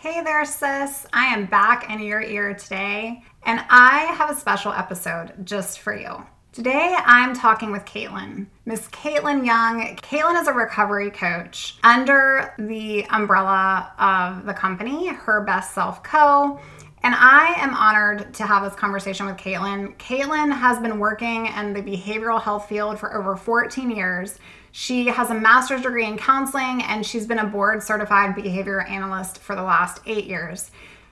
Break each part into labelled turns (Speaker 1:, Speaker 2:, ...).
Speaker 1: Hey there, sis. I am back in your ear today, and I have a special episode just for you. Today, I'm talking with Caitlin, Miss Caitlin Young. Caitlin is a recovery coach under the umbrella of the company, Her Best Self Co. And I am honored to have this conversation with Caitlin. Caitlin has been working in the behavioral health field for over 14 years. She has a master's degree in counseling and she's been a board certified behavior analyst for the last eight years.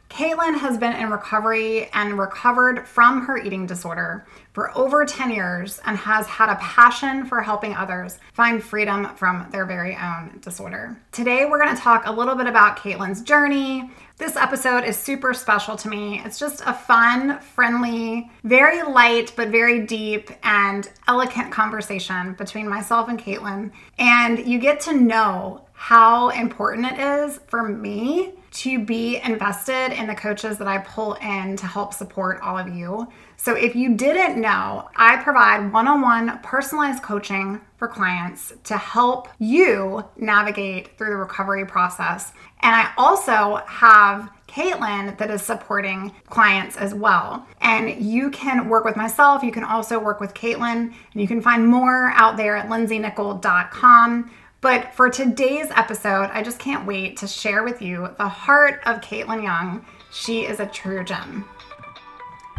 Speaker 1: Caitlin has been in recovery and recovered from her eating disorder for over 10 years and has had a passion for helping others find freedom from their very own disorder. Today, we're going to talk a little bit about Caitlin's journey. This episode is super special to me. It's just a fun, friendly, very light, but very deep and elegant conversation between myself and Caitlin. And you get to know how important it is for me to be invested in the coaches that I pull in to help support all of you. So, if you didn't know, I provide one on one personalized coaching for clients to help you navigate through the recovery process. And I also have Caitlin that is supporting clients as well. And you can work with myself, you can also work with Caitlin, and you can find more out there at lindseynichol.com. But for today's episode, I just can't wait to share with you the heart of Caitlin Young. She is a true gem.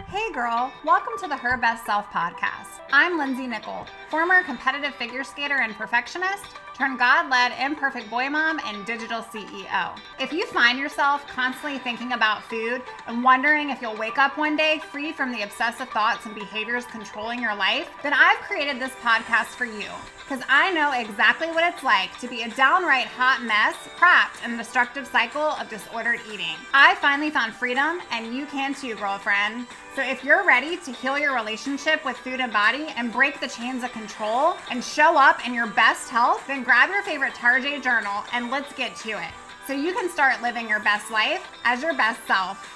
Speaker 1: Hey girl, welcome to the Her Best Self podcast. I'm Lindsey Nichol, former competitive figure skater and perfectionist turn God led imperfect boy mom and digital CEO. If you find yourself constantly thinking about food and wondering if you'll wake up one day free from the obsessive thoughts and behaviors controlling your life, then I've created this podcast for you because I know exactly what it's like to be a downright hot mess trapped in the destructive cycle of disordered eating. I finally found freedom, and you can too, girlfriend. So if you're ready to heal your relationship with food and body and break the chains of control and show up in your best health, then grab your favorite Tarjay journal and let's get to it. So you can start living your best life as your best self.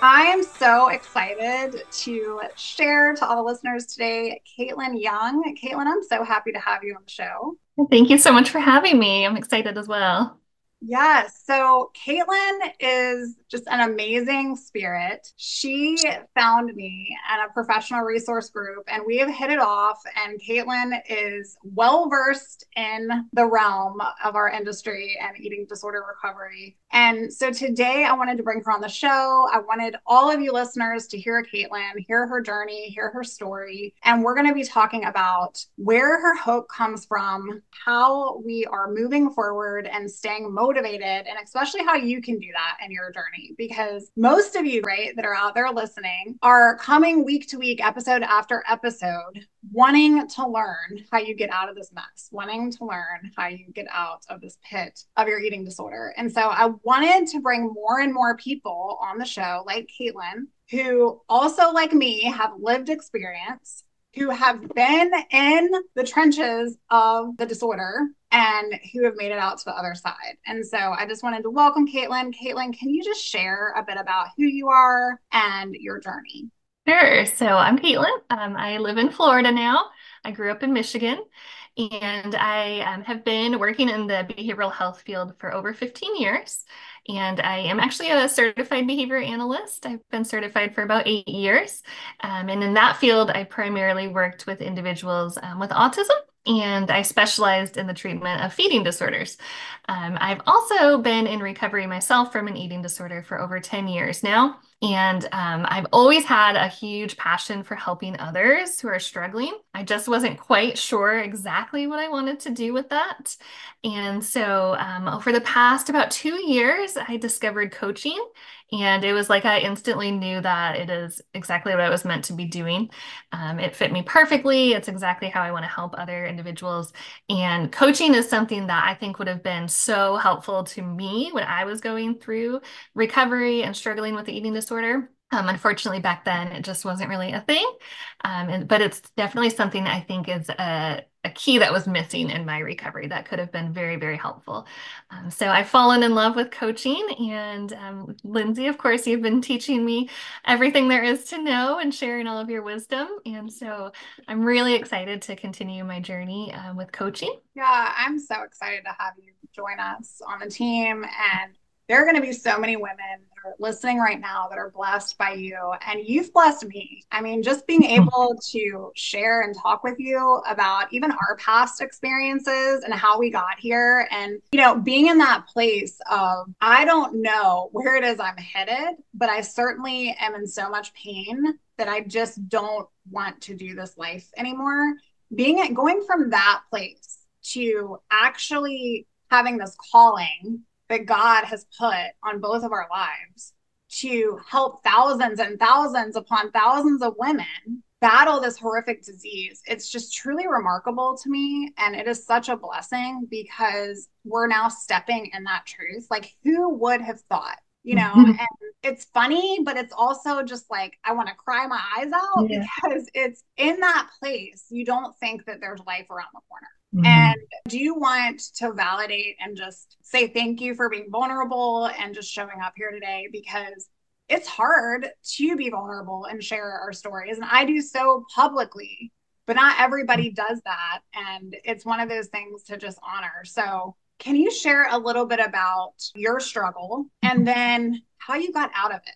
Speaker 1: I am so excited to share to all the listeners today Caitlin Young. Caitlin, I'm so happy to have you on the show.
Speaker 2: Thank you so much for having me. I'm excited as well.
Speaker 1: Yes. So Caitlin is just an amazing spirit. She found me at a professional resource group and we have hit it off. And Caitlin is well versed in the realm of our industry and eating disorder recovery. And so today I wanted to bring her on the show. I wanted all of you listeners to hear Caitlin, hear her journey, hear her story. And we're going to be talking about where her hope comes from, how we are moving forward and staying motivated, and especially how you can do that in your journey because most of you, right, that are out there listening are coming week to week, episode after episode, wanting to learn how you get out of this mess, wanting to learn how you get out of this pit of your eating disorder. And so I wanted to bring more and more people on the show, like Caitlin, who also, like me, have lived experience who have been in the trenches of the disorder and who have made it out to the other side. And so I just wanted to welcome Caitlin. Caitlin, can you just share a bit about who you are and your journey?
Speaker 2: Sure. So I'm Caitlin. Um, I live in Florida now. I grew up in Michigan and I um, have been working in the behavioral health field for over 15 years. And I am actually a certified behavior analyst. I've been certified for about eight years. Um, and in that field, I primarily worked with individuals um, with autism and I specialized in the treatment of feeding disorders. Um, I've also been in recovery myself from an eating disorder for over 10 years now. And um, I've always had a huge passion for helping others who are struggling. I just wasn't quite sure exactly what I wanted to do with that. And so, um, over the past about two years, I discovered coaching and it was like I instantly knew that it is exactly what I was meant to be doing. Um, it fit me perfectly. It's exactly how I want to help other individuals. And coaching is something that I think would have been so helpful to me when I was going through recovery and struggling with the eating disorder. Um, unfortunately, back then it just wasn't really a thing. Um, and, but it's definitely something I think is a, a key that was missing in my recovery that could have been very, very helpful. Um, so I've fallen in love with coaching. And um, Lindsey, of course, you've been teaching me everything there is to know and sharing all of your wisdom. And so I'm really excited to continue my journey uh, with coaching.
Speaker 1: Yeah, I'm so excited to have you join us on the team and there are going to be so many women that are listening right now that are blessed by you and you've blessed me. I mean just being able to share and talk with you about even our past experiences and how we got here and you know being in that place of i don't know where it is i'm headed but i certainly am in so much pain that i just don't want to do this life anymore. Being it going from that place to actually having this calling that God has put on both of our lives to help thousands and thousands upon thousands of women battle this horrific disease. It's just truly remarkable to me. And it is such a blessing because we're now stepping in that truth. Like, who would have thought? You know, and it's funny, but it's also just like I want to cry my eyes out yeah. because it's in that place. You don't think that there's life around the corner. Mm-hmm. And do you want to validate and just say thank you for being vulnerable and just showing up here today? Because it's hard to be vulnerable and share our stories. And I do so publicly, but not everybody does that. And it's one of those things to just honor. So, can you share a little bit about your struggle and then how you got out of it?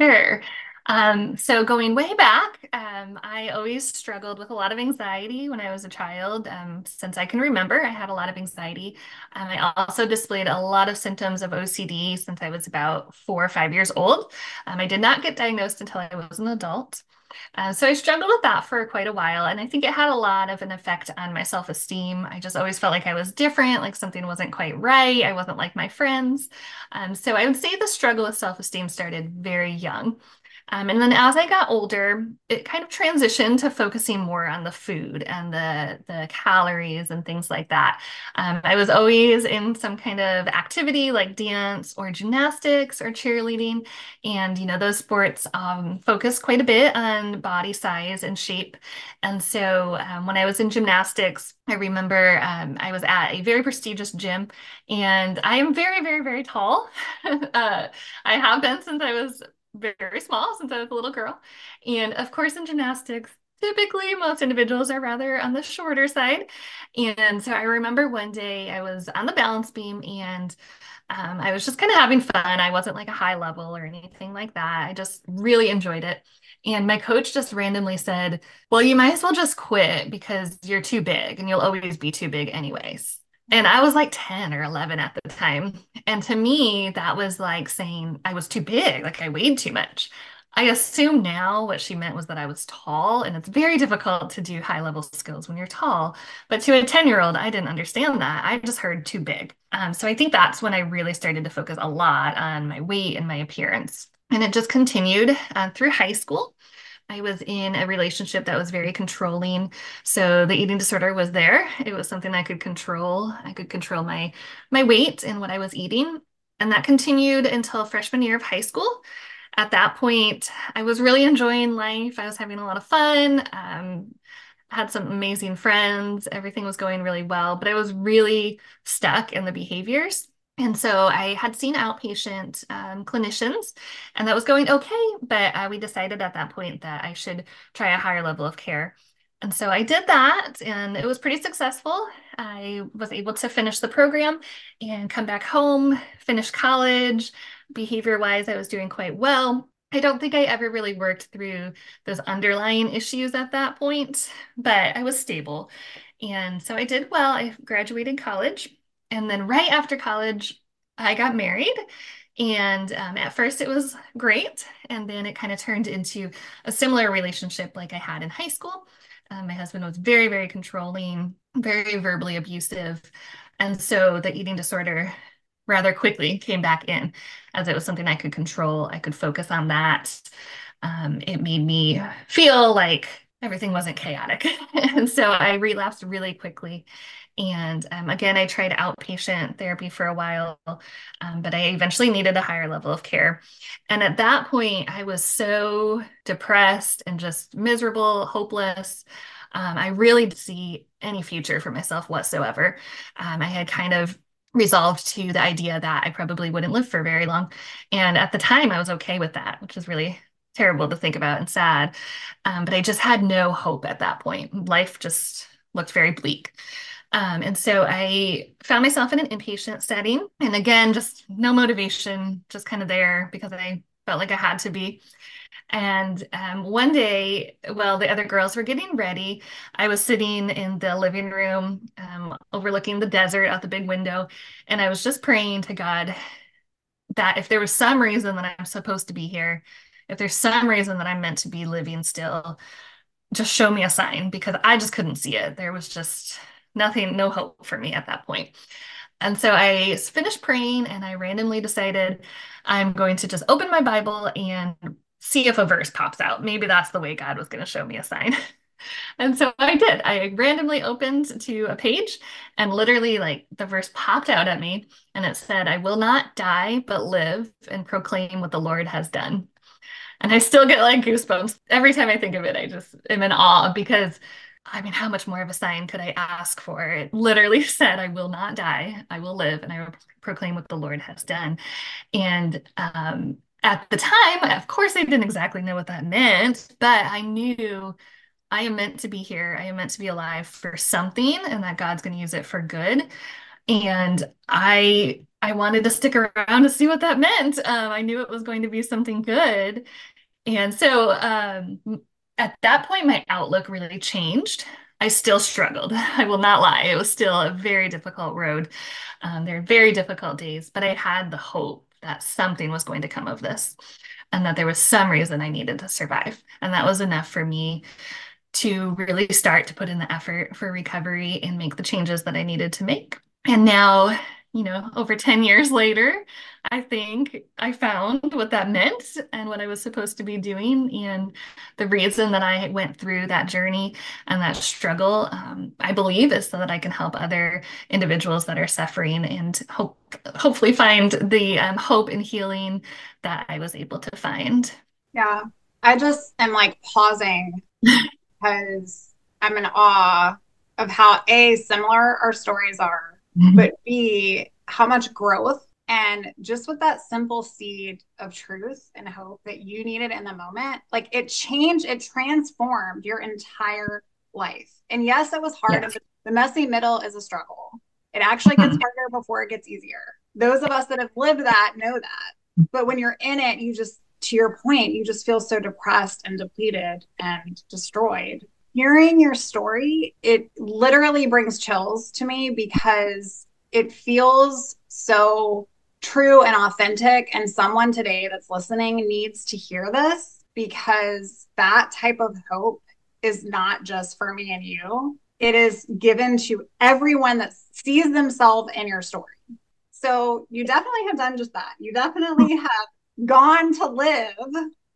Speaker 2: Sure. Um, so going way back, um, I always struggled with a lot of anxiety when I was a child. Um, since I can remember, I had a lot of anxiety. Um, I also displayed a lot of symptoms of OCD since I was about four or five years old. Um, I did not get diagnosed until I was an adult. Uh, so I struggled with that for quite a while. And I think it had a lot of an effect on my self esteem. I just always felt like I was different, like something wasn't quite right. I wasn't like my friends. Um, so I would say the struggle with self esteem started very young. Um, and then as I got older, it kind of transitioned to focusing more on the food and the, the calories and things like that. Um, I was always in some kind of activity like dance or gymnastics or cheerleading. And, you know, those sports um, focus quite a bit on body size and shape. And so um, when I was in gymnastics, I remember um, I was at a very prestigious gym and I am very, very, very tall. uh, I have been since I was very small since I was a little girl. And of course, in gymnastics, typically most individuals are rather on the shorter side. And so I remember one day I was on the balance beam and um, I was just kind of having fun. I wasn't like a high level or anything like that. I just really enjoyed it. And my coach just randomly said, Well, you might as well just quit because you're too big and you'll always be too big, anyways. And I was like 10 or 11 at the time. And to me, that was like saying I was too big, like I weighed too much. I assume now what she meant was that I was tall, and it's very difficult to do high level skills when you're tall. But to a 10 year old, I didn't understand that. I just heard too big. Um, so I think that's when I really started to focus a lot on my weight and my appearance. And it just continued uh, through high school. I was in a relationship that was very controlling. So the eating disorder was there. It was something I could control. I could control my my weight and what I was eating. And that continued until freshman year of high school. At that point, I was really enjoying life. I was having a lot of fun. Um, had some amazing friends. Everything was going really well, but I was really stuck in the behaviors. And so I had seen outpatient um, clinicians, and that was going okay. But uh, we decided at that point that I should try a higher level of care. And so I did that, and it was pretty successful. I was able to finish the program and come back home, finish college. Behavior wise, I was doing quite well. I don't think I ever really worked through those underlying issues at that point, but I was stable. And so I did well. I graduated college and then right after college, I got married. And um, at first it was great. And then it kind of turned into a similar relationship like I had in high school. Um, my husband was very, very controlling, very verbally abusive. And so the eating disorder rather quickly came back in as it was something I could control. I could focus on that. Um, it made me feel like everything wasn't chaotic. and so I relapsed really quickly And um, again, I tried outpatient therapy for a while, um, but I eventually needed a higher level of care. And at that point, I was so depressed and just miserable, hopeless. Um, I really didn't see any future for myself whatsoever. Um, I had kind of resolved to the idea that I probably wouldn't live for very long. And at the time, I was okay with that, which is really terrible to think about and sad. Um, but I just had no hope at that point. Life just looked very bleak. Um, and so I found myself in an inpatient setting. And again, just no motivation, just kind of there because I felt like I had to be. And um, one day, while the other girls were getting ready, I was sitting in the living room um, overlooking the desert out the big window. And I was just praying to God that if there was some reason that I'm supposed to be here, if there's some reason that I'm meant to be living still, just show me a sign because I just couldn't see it. There was just nothing, no hope for me at that point. And so I finished praying and I randomly decided I'm going to just open my Bible and see if a verse pops out. Maybe that's the way God was going to show me a sign. and so I did. I randomly opened to a page and literally, like, the verse popped out at me and it said, I will not die, but live and proclaim what the Lord has done. And I still get like goosebumps every time I think of it. I just am in awe because I mean, how much more of a sign could I ask for? It literally said, I will not die, I will live, and I will proclaim what the Lord has done. And um, at the time, of course, I didn't exactly know what that meant, but I knew I am meant to be here. I am meant to be alive for something, and that God's going to use it for good. And I I wanted to stick around to see what that meant. Um, I knew it was going to be something good. And so um, at that point, my outlook really changed. I still struggled. I will not lie. It was still a very difficult road. Um, there are very difficult days, but I had the hope that something was going to come of this and that there was some reason I needed to survive. And that was enough for me to really start to put in the effort for recovery and make the changes that I needed to make. And now you know, over 10 years later, I think I found what that meant and what I was supposed to be doing. And the reason that I went through that journey and that struggle, um, I believe, is so that I can help other individuals that are suffering and hope, hopefully find the um, hope and healing that I was able to find.
Speaker 1: Yeah. I just am like pausing because I'm in awe of how A, similar our stories are mm-hmm. but B, how much growth and just with that simple seed of truth and hope that you needed in the moment, like it changed, it transformed your entire life. And yes, it was hard. Yes. The messy middle is a struggle. It actually gets mm-hmm. harder before it gets easier. Those of us that have lived that know that. But when you're in it, you just, to your point, you just feel so depressed and depleted and destroyed hearing your story, it literally brings chills to me because it feels so true and authentic. And someone today that's listening needs to hear this because that type of hope is not just for me and you, it is given to everyone that sees themselves in your story. So you definitely have done just that. You definitely have gone to live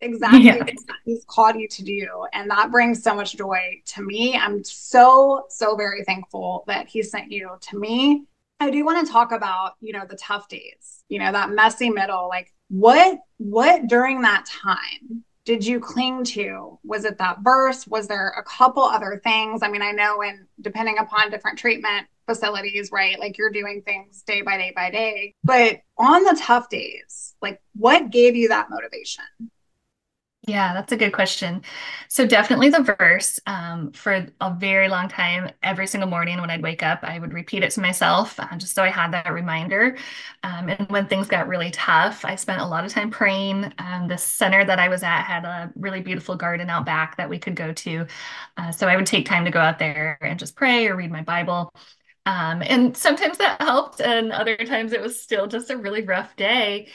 Speaker 1: exactly yeah. what he's called you to do. And that brings so much joy to me. I'm so, so very thankful that he sent you to me. I do want to talk about, you know, the tough days, you know, that messy middle. Like what what during that time did you cling to? Was it that verse? Was there a couple other things? I mean, I know in depending upon different treatment facilities, right? Like you're doing things day by day by day. But on the tough days, like what gave you that motivation?
Speaker 2: Yeah, that's a good question. So definitely the verse. Um, for a very long time, every single morning when I'd wake up, I would repeat it to myself, uh, just so I had that reminder. Um, and when things got really tough, I spent a lot of time praying. Um, the center that I was at had a really beautiful garden out back that we could go to. Uh, so I would take time to go out there and just pray or read my Bible. Um, and sometimes that helped, and other times it was still just a really rough day.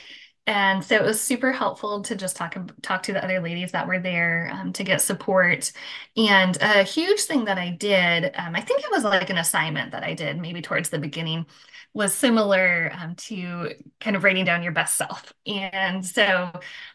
Speaker 2: And so it was super helpful to just talk talk to the other ladies that were there um, to get support. And a huge thing that I did, um, I think it was like an assignment that I did maybe towards the beginning, was similar um, to kind of writing down your best self. And so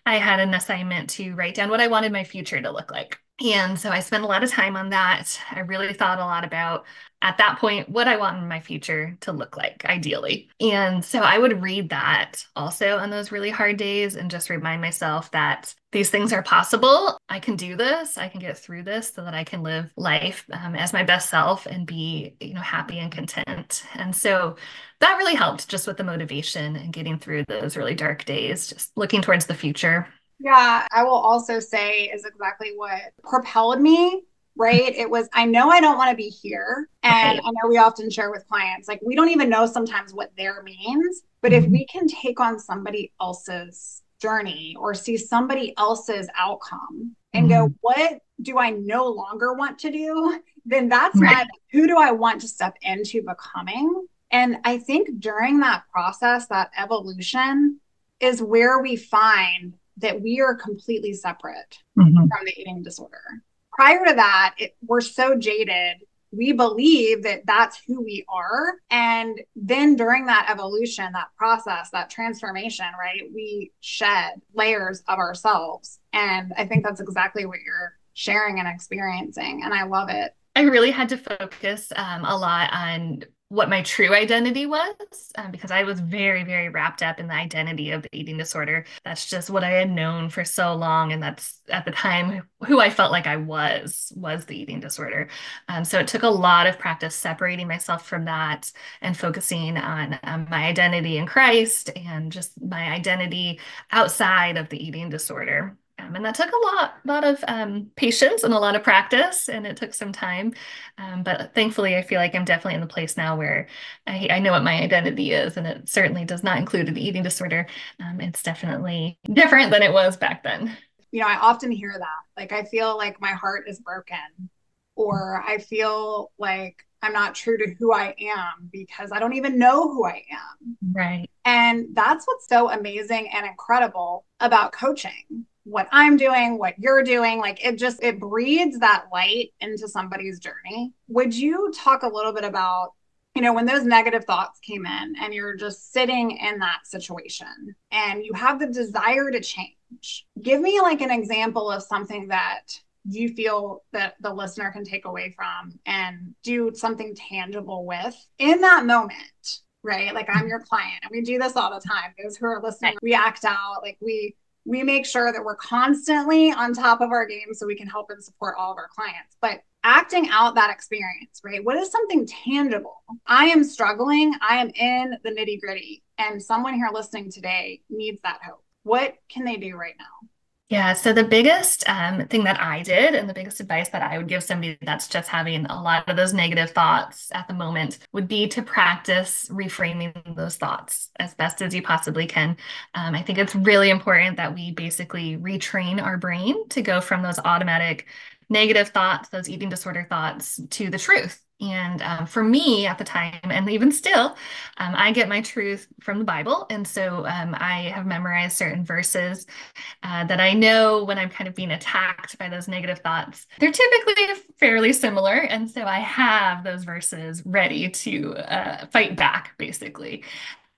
Speaker 2: I had an assignment to write down what I wanted my future to look like. And so I spent a lot of time on that. I really thought a lot about at that point what I want in my future to look like, ideally. And so I would read that also on those really hard days and just remind myself that these things are possible. I can do this. I can get through this so that I can live life um, as my best self and be, you know, happy and content. And so that really helped just with the motivation and getting through those really dark days, just looking towards the future.
Speaker 1: Yeah, I will also say is exactly what propelled me right? It was, I know I don't want to be here. And right. I know we often share with clients, like, we don't even know sometimes what there means. But mm-hmm. if we can take on somebody else's journey or see somebody else's outcome and mm-hmm. go, what do I no longer want to do? Then that's right. my, who do I want to step into becoming? And I think during that process, that evolution is where we find that we are completely separate mm-hmm. from the eating disorder prior to that, it, we're so jaded. We believe that that's who we are. And then during that evolution, that process, that transformation, right, we shed layers of ourselves. And I think that's exactly what you're sharing and experiencing. And I love it.
Speaker 2: I really had to focus um, a lot on what my true identity was um, because I was very, very wrapped up in the identity of the eating disorder. That's just what I had known for so long. And that's at the time who I felt like I was, was the eating disorder. Um, so it took a lot of practice separating myself from that and focusing on um, my identity in Christ and just my identity outside of the eating disorder. Um, and that took a lot, lot of um, patience and a lot of practice, and it took some time. Um, but thankfully, I feel like I'm definitely in the place now where I, I, know what my identity is, and it certainly does not include an eating disorder. Um, it's definitely different than it was back then.
Speaker 1: You know, I often hear that. Like, I feel like my heart is broken, or I feel like I'm not true to who I am because I don't even know who I am.
Speaker 2: Right.
Speaker 1: And that's what's so amazing and incredible about coaching what I'm doing, what you're doing. Like it just it breeds that light into somebody's journey. Would you talk a little bit about you know, when those negative thoughts came in and you're just sitting in that situation and you have the desire to change, give me like an example of something that you feel that the listener can take away from and do something tangible with in that moment, right? Like I'm your client and we do this all the time. Those who are listening, we act out, like we we make sure that we're constantly on top of our game so we can help and support all of our clients. But acting out that experience, right? What is something tangible? I am struggling. I am in the nitty gritty, and someone here listening today needs that hope. What can they do right now?
Speaker 2: Yeah, so the biggest um, thing that I did, and the biggest advice that I would give somebody that's just having a lot of those negative thoughts at the moment, would be to practice reframing those thoughts as best as you possibly can. Um, I think it's really important that we basically retrain our brain to go from those automatic negative thoughts, those eating disorder thoughts, to the truth and um, for me at the time, and even still, um, I get my truth from the Bible. And so um, I have memorized certain verses uh, that I know when I'm kind of being attacked by those negative thoughts. They're typically fairly similar. And so I have those verses ready to uh, fight back, basically.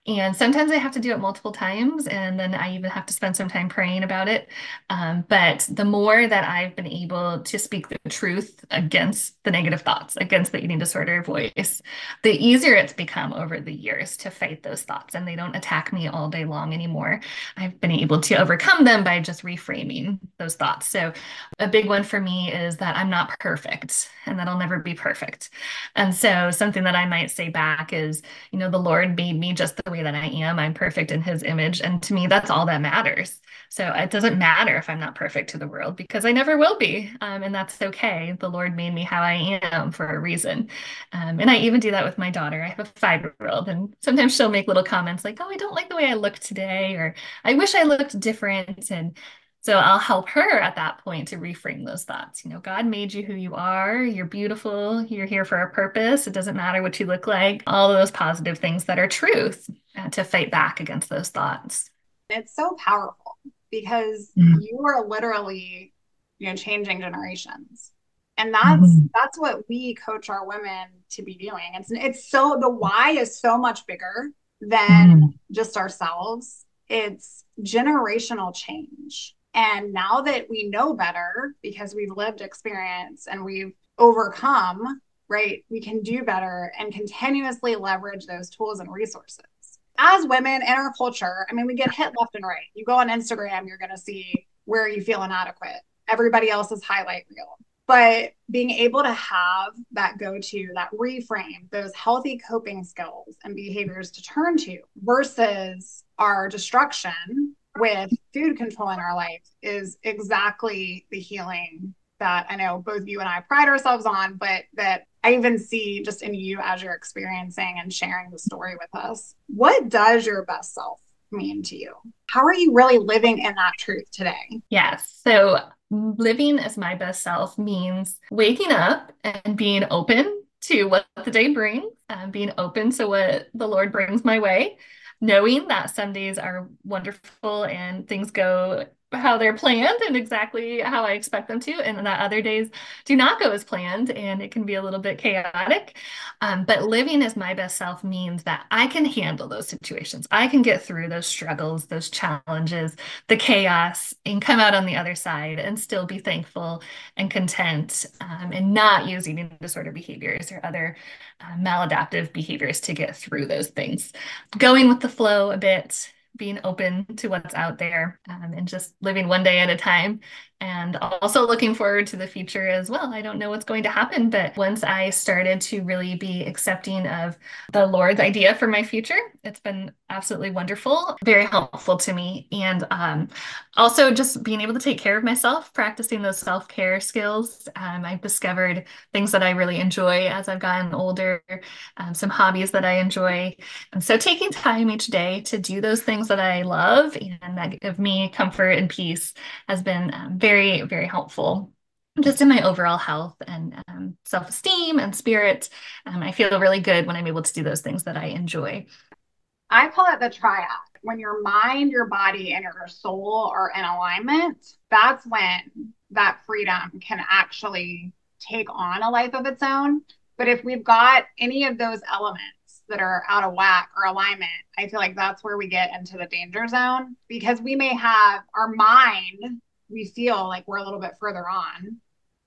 Speaker 2: And sometimes I have to do it multiple times, and then I even have to spend some time praying about it. Um, but the more that I've been able to speak the truth against the negative thoughts, against the eating disorder voice, the easier it's become over the years to fight those thoughts, and they don't attack me all day long anymore. I've been able to overcome them by just reframing those thoughts. So, a big one for me is that I'm not perfect and that I'll never be perfect. And so, something that I might say back is, you know, the Lord made me just the way that I am. I'm perfect in his image. And to me, that's all that matters. So it doesn't matter if I'm not perfect to the world because I never will be. Um, and that's okay. The Lord made me how I am for a reason. Um, and I even do that with my daughter. I have a five year old, and sometimes she'll make little comments like, oh, I don't like the way I look today, or I wish I looked different. And so I'll help her at that point to reframe those thoughts. You know, God made you who you are. You're beautiful. You're here for a purpose. It doesn't matter what you look like. All of those positive things that are truth uh, to fight back against those thoughts.
Speaker 1: It's so powerful because mm-hmm. you are literally, you know, changing generations. And that's mm-hmm. that's what we coach our women to be doing. It's it's so the why is so much bigger than mm-hmm. just ourselves. It's generational change And now that we know better because we've lived experience and we've overcome, right, we can do better and continuously leverage those tools and resources. As women in our culture, I mean, we get hit left and right. You go on Instagram, you're going to see where you feel inadequate, everybody else's highlight reel. But being able to have that go to, that reframe, those healthy coping skills and behaviors to turn to versus our destruction with food control in our life is exactly the healing that I know both you and I pride ourselves on, but that I even see just in you as you're experiencing and sharing the story with us. What does your best self mean to you? How are you really living in that truth today?
Speaker 2: Yes. So, living as my best self means waking up and being open to what the day brings, and being open to what the Lord brings my way, knowing that some days are wonderful and things go how they're planned and exactly how I expect them to, and that other days do not go as planned and it can be a little bit chaotic. Um, but living as my best self means that I can handle those situations. I can get through those struggles, those challenges, the chaos, and come out on the other side and still be thankful and content um, and not use eating disorder behaviors or other uh, maladaptive behaviors to get through those things. Going with the flow a bit being open to what's out there um, and just living one day at a time and also looking forward to the future as well. I don't know what's going to happen, but once I started to really be accepting of the Lord's idea for my future, it's been absolutely wonderful, very helpful to me. And um, also just being able to take care of myself, practicing those self care skills. Um, I've discovered things that I really enjoy as I've gotten older, um, some hobbies that I enjoy. And so taking time each day to do those things that I love and that give me comfort and peace has been um, very, very helpful just in my overall health and um, self esteem and spirit. Um, I feel really good when I'm able to do those things that I enjoy.
Speaker 1: I call it the triad. When your mind, your body, and your soul are in alignment, that's when that freedom can actually take on a life of its own. But if we've got any of those elements that are out of whack or alignment, I feel like that's where we get into the danger zone because we may have our mind we feel like we're a little bit further on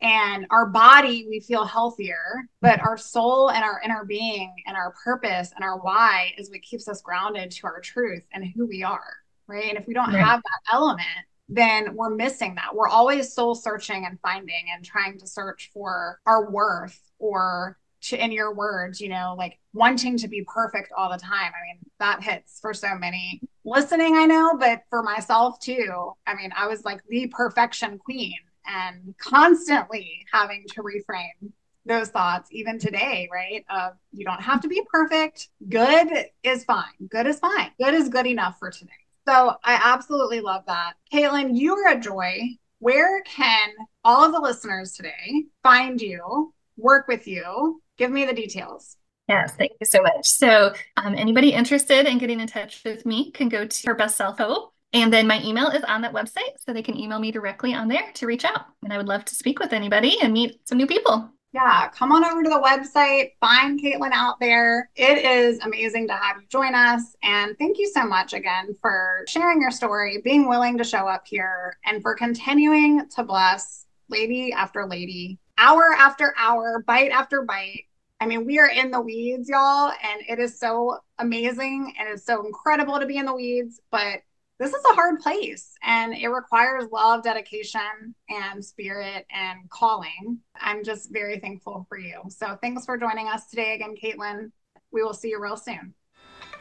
Speaker 1: and our body we feel healthier but our soul and our inner being and our purpose and our why is what keeps us grounded to our truth and who we are right and if we don't right. have that element then we're missing that we're always soul searching and finding and trying to search for our worth or to, in your words, you know, like wanting to be perfect all the time. I mean, that hits for so many listening, I know, but for myself too. I mean, I was like the perfection queen and constantly having to reframe those thoughts even today, right? Of you don't have to be perfect. Good is fine. Good is fine. Good is good enough for today. So I absolutely love that. Caitlin, you are a joy. Where can all of the listeners today find you, work with you, Give me the details.
Speaker 2: Yes, thank you so much. So, um, anybody interested in getting in touch with me can go to her best self hope. And then my email is on that website, so they can email me directly on there to reach out. And I would love to speak with anybody and meet some new people.
Speaker 1: Yeah, come on over to the website, find Caitlin out there. It is amazing to have you join us. And thank you so much again for sharing your story, being willing to show up here, and for continuing to bless lady after lady, hour after hour, bite after bite I mean, we are in the weeds, y'all, and it is so amazing and it's so incredible to be in the weeds, but this is a hard place and it requires love, dedication, and spirit and calling. I'm just very thankful for you. So thanks for joining us today again, Caitlin. We will see you real soon.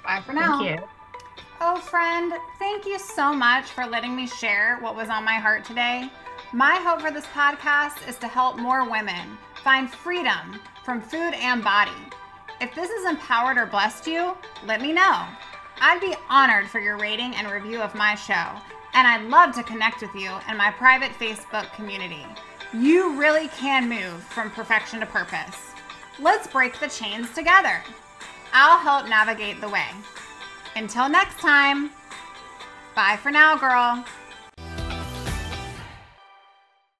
Speaker 1: Bye for now.
Speaker 2: Thank you.
Speaker 1: Oh, friend, thank you so much for letting me share what was on my heart today. My hope for this podcast is to help more women find freedom from food and body. If this has empowered or blessed you, let me know. I'd be honored for your rating and review of my show, and I'd love to connect with you in my private Facebook community. You really can move from perfection to purpose. Let's break the chains together. I'll help navigate the way. Until next time, bye for now, girl.